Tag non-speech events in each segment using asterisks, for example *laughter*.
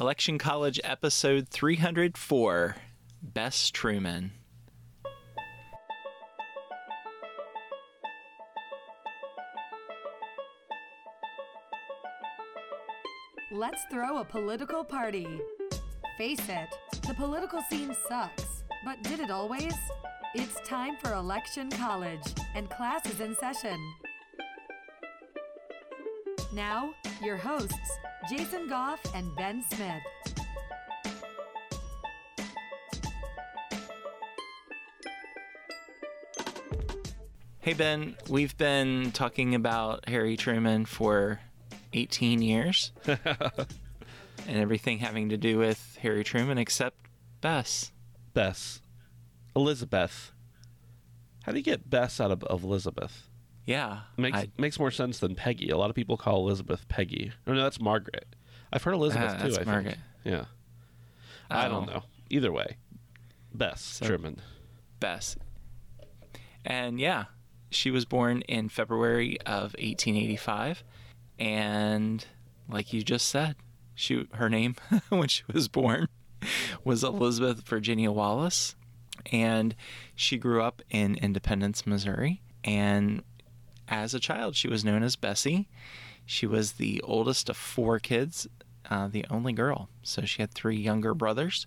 Election College episode 304 Bess Truman. Let's throw a political party. Face it, the political scene sucks, but did it always? It's time for Election College, and class is in session. Now, your hosts, Jason Goff and Ben Smith. Hey Ben, we've been talking about Harry Truman for 18 years *laughs* and everything having to do with Harry Truman except Bess. Bess. Elizabeth. How do you get Bess out of, of Elizabeth? Yeah. Makes I- makes more sense than Peggy. A lot of people call Elizabeth Peggy. Oh no, that's Margaret. I've heard Elizabeth Ah, too. that's I Margaret. think. Yeah. I don't know. Either way, Bess So- Truman. Bess. And yeah, she was born in February of 1885 and like you just said, she her name *laughs* when she was born was Elizabeth Virginia Wallace and she grew up in Independence, Missouri and as a child she was known as Bessie. She was the oldest of four kids, uh, the only girl. So she had three younger brothers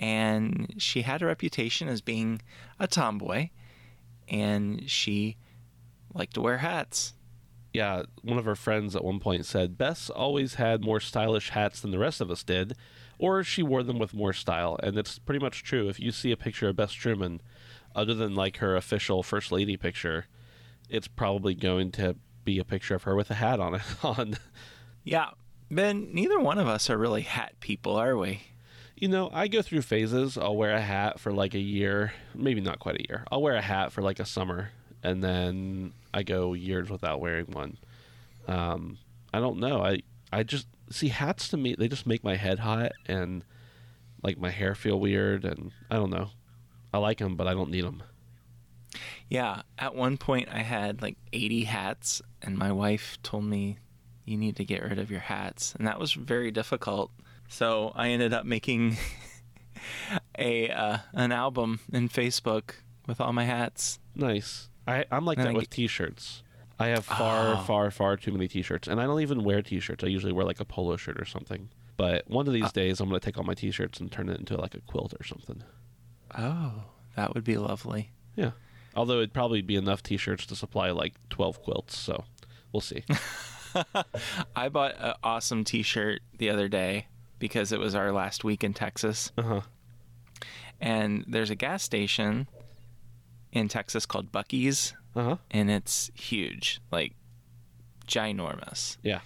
and she had a reputation as being a tomboy and she liked to wear hats Yeah, one of her friends at one point said Bess always had more stylish hats than the rest of us did, or she wore them with more style. And it's pretty much true. If you see a picture of Bess Truman, other than like her official first lady picture, it's probably going to be a picture of her with a hat on it *laughs* on. yeah ben neither one of us are really hat people are we You know, I go through phases. I'll wear a hat for like a year, maybe not quite a year. I'll wear a hat for like a summer, and then I go years without wearing one. Um, I don't know. I I just see hats to me. They just make my head hot and like my hair feel weird, and I don't know. I like them, but I don't need them. Yeah at one point i had like 80 hats and my wife told me you need to get rid of your hats and that was very difficult so i ended up making *laughs* a uh, an album in facebook with all my hats Nice. I I'm like And that I with t-shirts. I have far, Oh. far, far too many t-shirts, and I don't even wear t-shirts. I usually wear like a polo shirt or something. But one of these days, I'm gonna take all my t-shirts and turn it into like a quilt or something. oh that would be lovely Yeah. Although it'd probably be enough t-shirts to supply like 12 quilts, so we'll see. *laughs* I bought an awesome T-shirt the other day because it was our last week in Texas, uh huh. and there's a gas station in Texas called Buc-ee's, Uh huh. and it's huge, like ginormous. Yeah.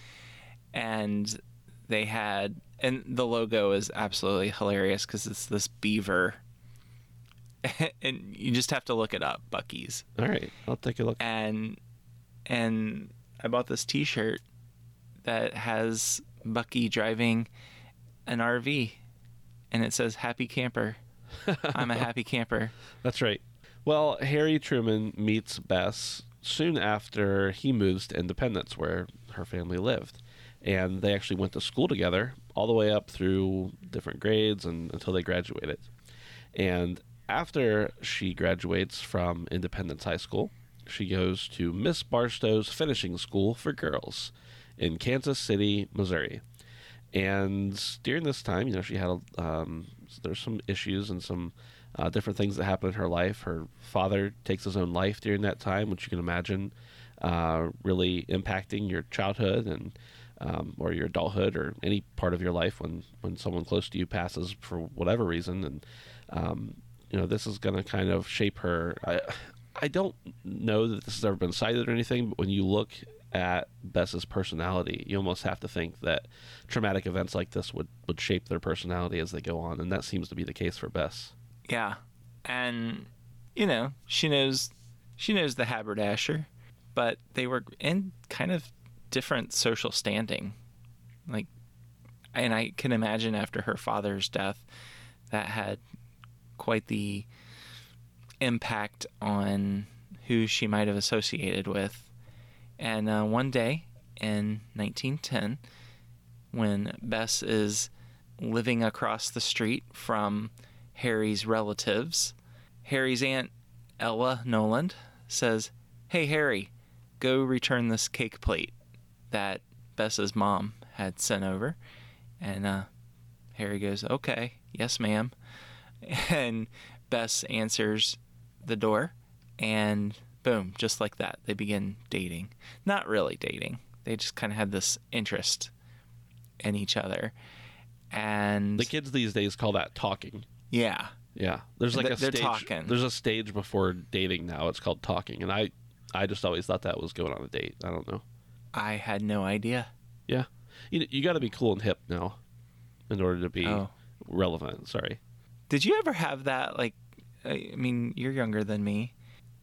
And they had, and the logo is absolutely hilarious because it's this beaver, *laughs* and you just have to look it up, Buc-ee's. All right. I'll take a look. and and I bought this T-shirt that has Bucky driving an RV, and it says "Happy Camper." *laughs* I'm a happy camper. That's right. Well, Harry Truman meets Bess soon after he moves to Independence, where her family lived. And they actually went to school together all the way up through different grades and until they graduated. And after she graduates from Independence High School, she goes to Miss Barstow's finishing school for girls in Kansas City, Missouri. And during this time, you know, she had um, there's some issues and some uh, different things that happen in her life. Her father takes his own life during that time, which you can imagine uh, really impacting your childhood and um, or your adulthood or any part of your life when when someone close to you passes for whatever reason. And um, you know, this is going to kind of shape her. I, I don't know that this has ever been cited or anything, but when you look at Bess's personality, you almost have to think that traumatic events like this would, would shape their personality as they go on, and that seems to be the case for Bess. Yeah. And you know, she knows she knows the haberdasher, but they were in kind of different social standing. Like and I can imagine after her father's death that had quite the impact on who she might have associated with. And uh, one day in 1910, when Bess is living across the street from Harry's relatives, Harry's aunt, Ella Noland, says, Hey, Harry, go return this cake plate that Bess's mom had sent over. And uh, Harry goes, Okay, yes, ma'am. *laughs* And Bess answers the door, and boom, just like that, they begin dating. Not really dating, they just kind of had this interest in each other. And The kids these days call that talking. yeah, Yeah, there's like They're- a they're stage. talking. There's a stage before dating now. It's called talking, and I, I just always thought that was going on a date. I don't know. I had no idea. Yeah, you you got to be cool and hip now, in order to be Oh. relevant. Sorry. Did you ever have that? Like, I I mean, you're younger than me.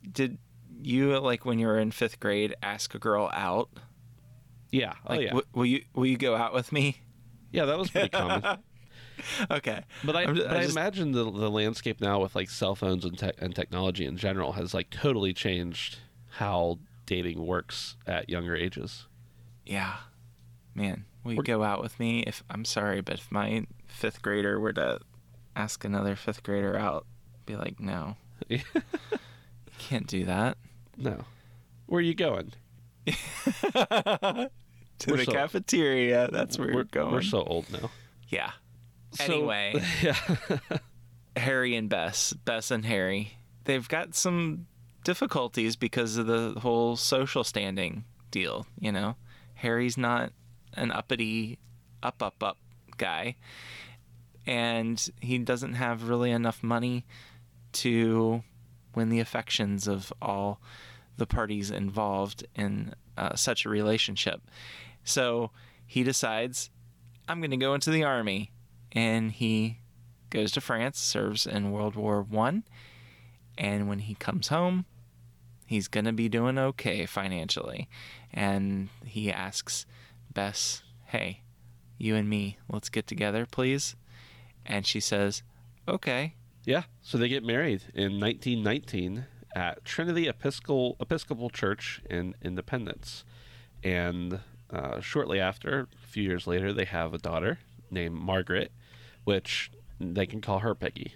Did you like when you were in fifth grade ask a girl out? Yeah. Oh, like, oh yeah. "W- will you will you go out with me? yeah, that was pretty common. *laughs* Okay, But I, I'm but I I, just- imagine the the landscape now with like cell phones and tech and technology in general has like totally changed how dating works at younger ages. yeah, man, will you go out with me? If I'm sorry, but if my fifth grader were to ask another fifth grader out, be like, no, you can't do that. no. Where are you going? *laughs* To We're the so- cafeteria. That's where we're, you're going. We're so old now. yeah. So- Anyway. *laughs* yeah. Harry and Bess, Bess and Harry, they've got some difficulties because of the whole social standing deal, you know. Harry's not an uppity up up up guy and he doesn't have really enough money to win the affections of all the parties involved in uh, such a relationship. So he decides, I'm going to go into the army. And he goes to France, serves in World War One, and when he comes home, he's gonna be doing okay financially. And he asks Bess, "Hey, you and me, let's get together, please." And she says, "Okay." Yeah, so they get married in 1919 at Trinity Episcopal Episcopal Church in Independence, and uh, shortly after, a few years later, they have a daughter named Margaret, which they can call her Peggy.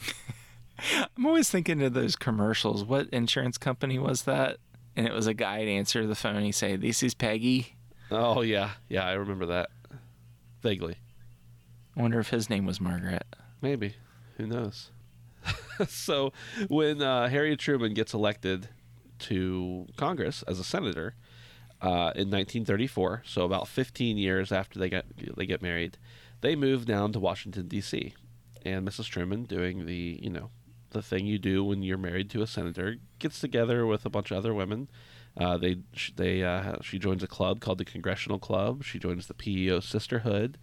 *laughs* I'm always thinking of those commercials. What insurance company was that? And it was a guy to answer the phone. He say, "This is Peggy." Oh yeah, yeah, I remember that vaguely. I wonder if his name was Margaret. Maybe. Who knows? *laughs* so, when uh, Harry Truman gets elected to Congress as a senator uh, in 1934, so about 15 years after they get they get married, they move down to Washington D.C. And Mrs. Truman, doing the you know the thing you do when you're married to a senator, gets together with a bunch of other women. Uh, they they uh, she joins a club called the Congressional Club. She joins the PEO Sisterhood.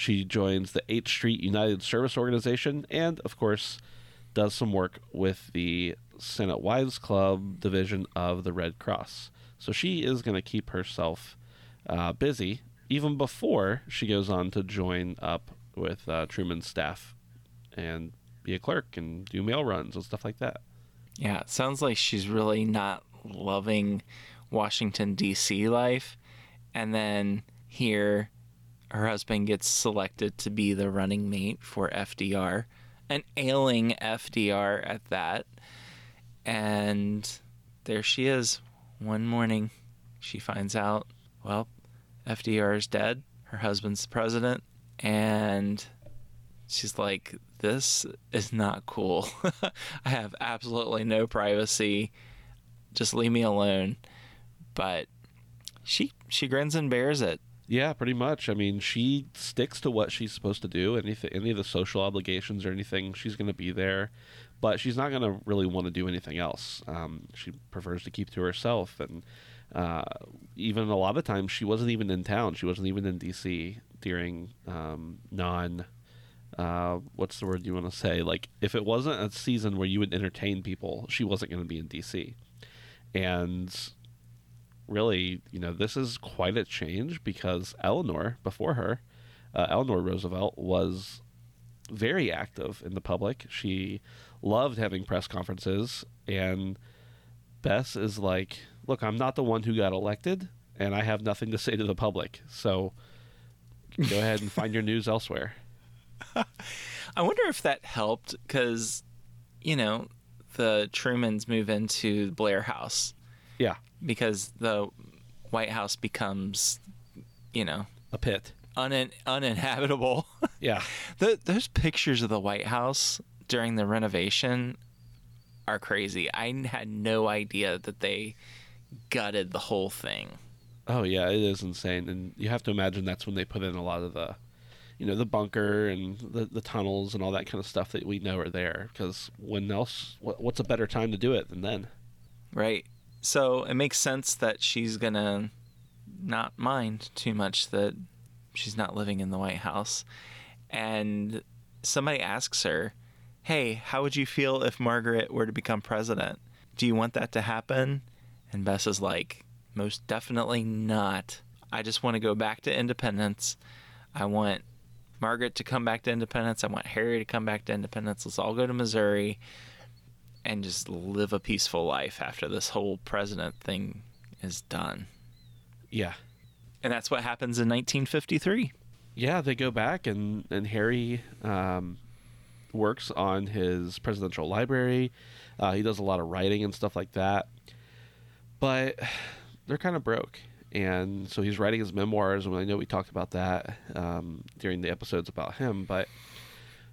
She joins the 8th Street United Service Organization, and of course, does some work with the Senate Wives Club division of the Red Cross. So she is going to keep herself uh, busy even before she goes on to join up with uh, Truman's staff and be a clerk and do mail runs and stuff like that. Yeah, it sounds like she's really not loving Washington D.C. life, and then here, her husband gets selected to be the running mate for FDR, an ailing FDR at that, and there she is. One morning, she finds out, well, FDR is dead. Her husband's the president, and she's like, "This is not cool. *laughs* I have absolutely no privacy. Just leave me alone." But she she grins and bears it. Yeah, pretty much. I mean, she sticks to what she's supposed to do. Anything, any of the social obligations or anything, she's going to be there. But she's not going to really want to do anything else. Um, she prefers to keep to herself. And Uh, even a lot of times, she wasn't even in town. She wasn't even in D.C. during um, non. Uh, what's the word you want to say? Like, if it wasn't a season where you would entertain people, she wasn't going to be in D.C. And really, you know, this is quite a change because Eleanor, before her, uh, Eleanor Roosevelt was very active in the public. She loved having press conferences, and Bess is like, "Look, I'm not the one who got elected, and I have nothing to say to the public. So go ahead and find your news elsewhere." *laughs* I wonder if that helped because, you know, the Trumans move into Blair House Yeah, because the White House becomes, you know, a pit. unin- uninhabitable. *laughs* Yeah, the, those pictures of the White House during the renovation are crazy. I had no idea that they gutted the whole thing. Oh yeah, it is insane, and you have to imagine that's when they put in a lot of the, you know, the bunker and the, the tunnels and all that kind of stuff that we know are there. Because when else, what, what's a better time to do it than then? Right. So it makes sense that she's going to not mind too much that she's not living in the White House. And somebody asks her, Hey, how would you feel if Margaret were to become president? Do you want that to happen? And Bess is like, Most definitely not. I just want to go back to independence. I want Margaret to come back to independence. I want Harry to come back to independence. Let's all go to Missouri and just live a peaceful life after this whole president thing is done. Yeah, And that's what happens in 1953. yeah, they go back and and Harry um, works on his presidential library. Uh, he does a lot of writing and stuff like that, but *sighs* they're kind of broke, and so he's writing his memoirs. And I know we talked about that um, during the episodes about him, but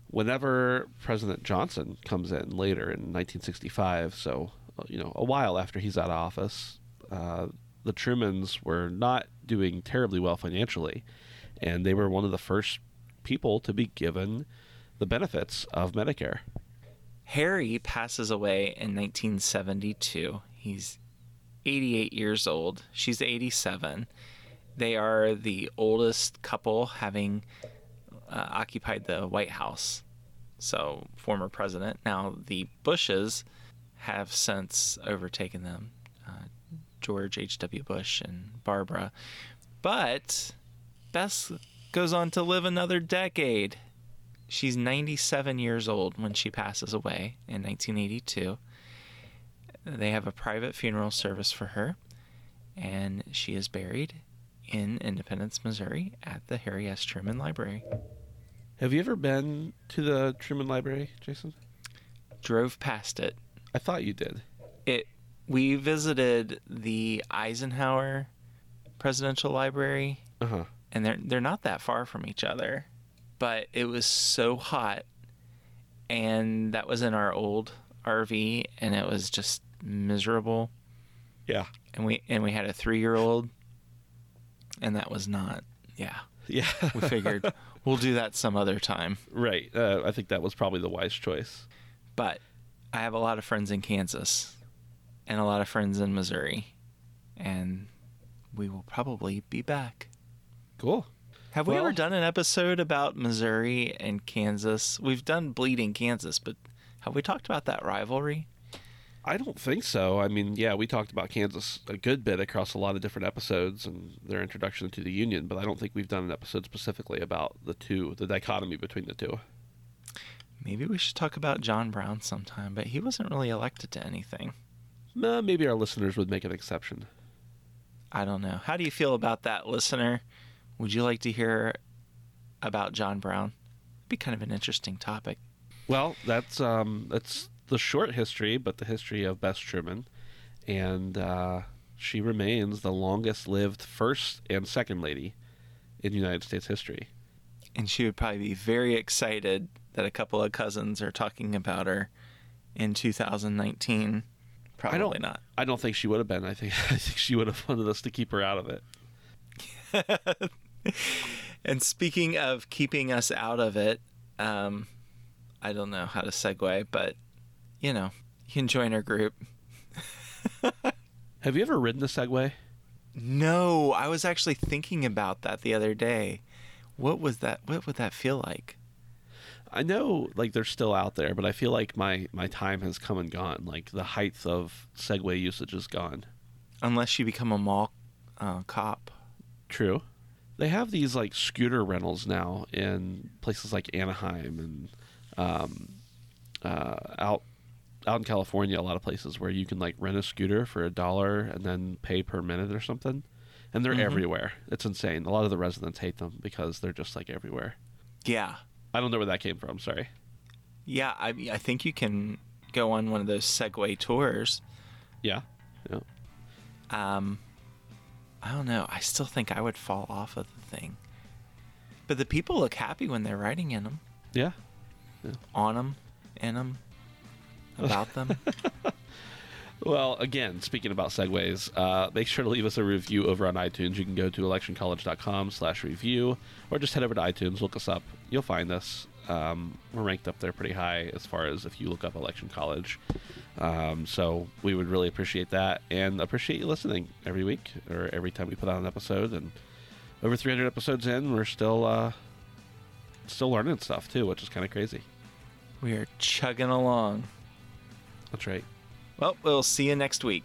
whenever President Johnson comes in later in 1965, so uh, you know a while after he's out of office, uh, the Trumans were not doing terribly well financially, and they were one of the first people to be given the benefits of Medicare. Harry passes away in 1972. He's 88 years old. She's 87. They are the oldest couple having uh, occupied the White House. So, former president. Now, the Bushes have since overtaken them uh, George H.W. Bush and Barbara. But Bess goes on to live another decade. She's 97 years old when she passes away in 1982. They have a private funeral service for her, and she is buried in Independence, Missouri at the Harry S. Truman Library. Have you ever been to the Truman Library, Jason? Drove past it. I thought you did. It we visited the Eisenhower Presidential Library Uh huh. and they're they're not that far from each other. But it was so hot and that was in our old RV and it was just miserable Yeah. and we and we had a 3-year-old and that was not yeah. Yeah. We figured *laughs* we'll do that some other time. right. Uh, I think that was probably the wise choice. But I have a lot of friends in Kansas and a lot of friends in Missouri and we will probably be back. Cool. Have we ever done an episode about Missouri and Kansas? We've done Bleeding Kansas, but have we talked about that rivalry? I don't think so. I mean, yeah, we talked about Kansas a good bit across a lot of different episodes and their introduction to the Union, but I don't think we've done an episode specifically about the two, the dichotomy between the two. Maybe we should talk about John Brown sometime, but he wasn't really elected to anything. Maybe our listeners would make an exception. I don't know. How do you feel about that, listener? Would you like to hear about John Brown? Be kind of an interesting topic. Well, that's um, that's the short history, but the history of Bess Truman, and uh, she remains the longest-lived first and second lady in United States history. And she would probably be very excited that a couple of cousins are talking about her in 2019. Probably I don't, not. I don't think she would have been. I think *laughs* I think she would have wanted us to keep her out of it. *laughs* And speaking of keeping us out of it, um, I don't know how to segue, but you know, you can join our group. *laughs* Have you ever ridden a Segway? No, I was actually thinking about that the other day. What was that? What would that feel like? I know like they're still out there, but I feel like my my time has come and gone. Like the height of Segway usage is gone. Unless you become a mall uh, cop. True. They have these like scooter rentals now in places like Anaheim and um, uh, out out in California. A lot of places where you can like rent a scooter for a dollar and then pay per minute or something. And they're Mhm. everywhere. It's insane. A lot of the residents hate them because they're just like everywhere. Yeah. I don't know where that came from. Sorry. Yeah, I I think you can go on one of those Segway tours. Yeah. Yeah. Um, I don't know. I still think I would fall off of the thing. But the people look happy when they're riding in them, Yeah. Yeah. on them, in them, about them. *laughs* Well, again, speaking about segues, uh, make sure to leave us a review over on iTunes. You can go to electioncollege.com slash review or just head over to iTunes, look us up. You'll find us. Um, we're ranked up there pretty high as far as if you look up Election College. Um, so we would really appreciate that and appreciate you listening every week or every time we put out an episode. And over 300 episodes in, we're still uh, still learning stuff too, which is kind of crazy. we are chugging along. That's right. Well, we'll see you next week.